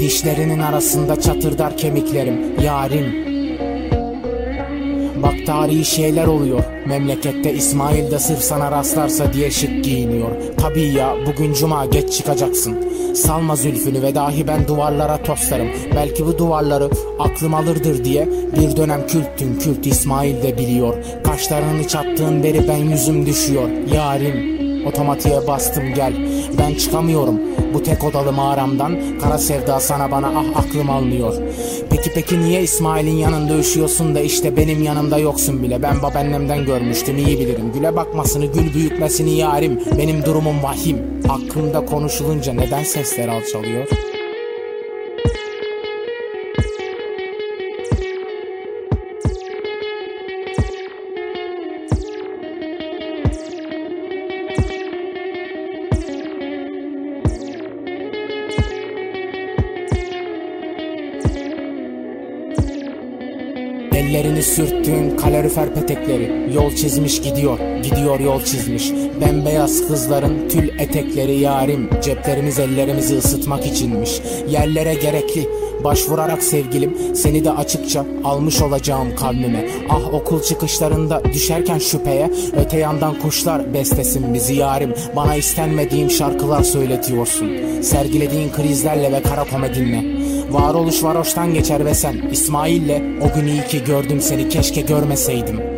Dişlerinin arasında çatırdar kemiklerim Yarim. Bak tarihi şeyler oluyor. Memlekette İsmail de sırf sana rastlarsa diye şık giyiniyor. Tabii ya bugün cuma geç çıkacaksın. Salma zülfünü ve dahi ben duvarlara toslarım. Belki bu duvarları aklım alırdır diye Bir dönem külttün kült İsmail de biliyor. Kaşlarını çattığın beri ben yüzüm düşüyor Yarim Otomatiğe bastım gel. Ben çıkamıyorum. Bu tek odalı mağaramdan Kara sevda sana bana ah aklım almıyor. Peki peki niye İsmail'in yanında üşüyorsun da işte benim yanımda yoksun bile? Ben babaannemden görmüştüm iyi bilirim. Güle bakmasını gül büyütmesini yarim. Benim durumum vahim. Hakkımda konuşulunca neden sesler alçalıyor? Ellerini sürttüğün kalorifer petekleri. Yol çizmiş gidiyor, gidiyor yol çizmiş. Bembeyaz kızların tül etekleri yarim. Ceplerimiz ellerimizi ısıtmak içinmiş. Yerlere gerekli Başvurarak sevgilim seni de açıkça almış olacağım kalbime Ah okul çıkışlarında düşerken şüpheye Öte yandan kuşlar bestesin bizi yarim. Bana istenmediğim şarkılar söyletiyorsun. Sergilediğin krizlerle ve kara komedinle. Varoluş varoştan geçer ve sen İsmail'le o gün iyi ki gördüm seni keşke görmeseydim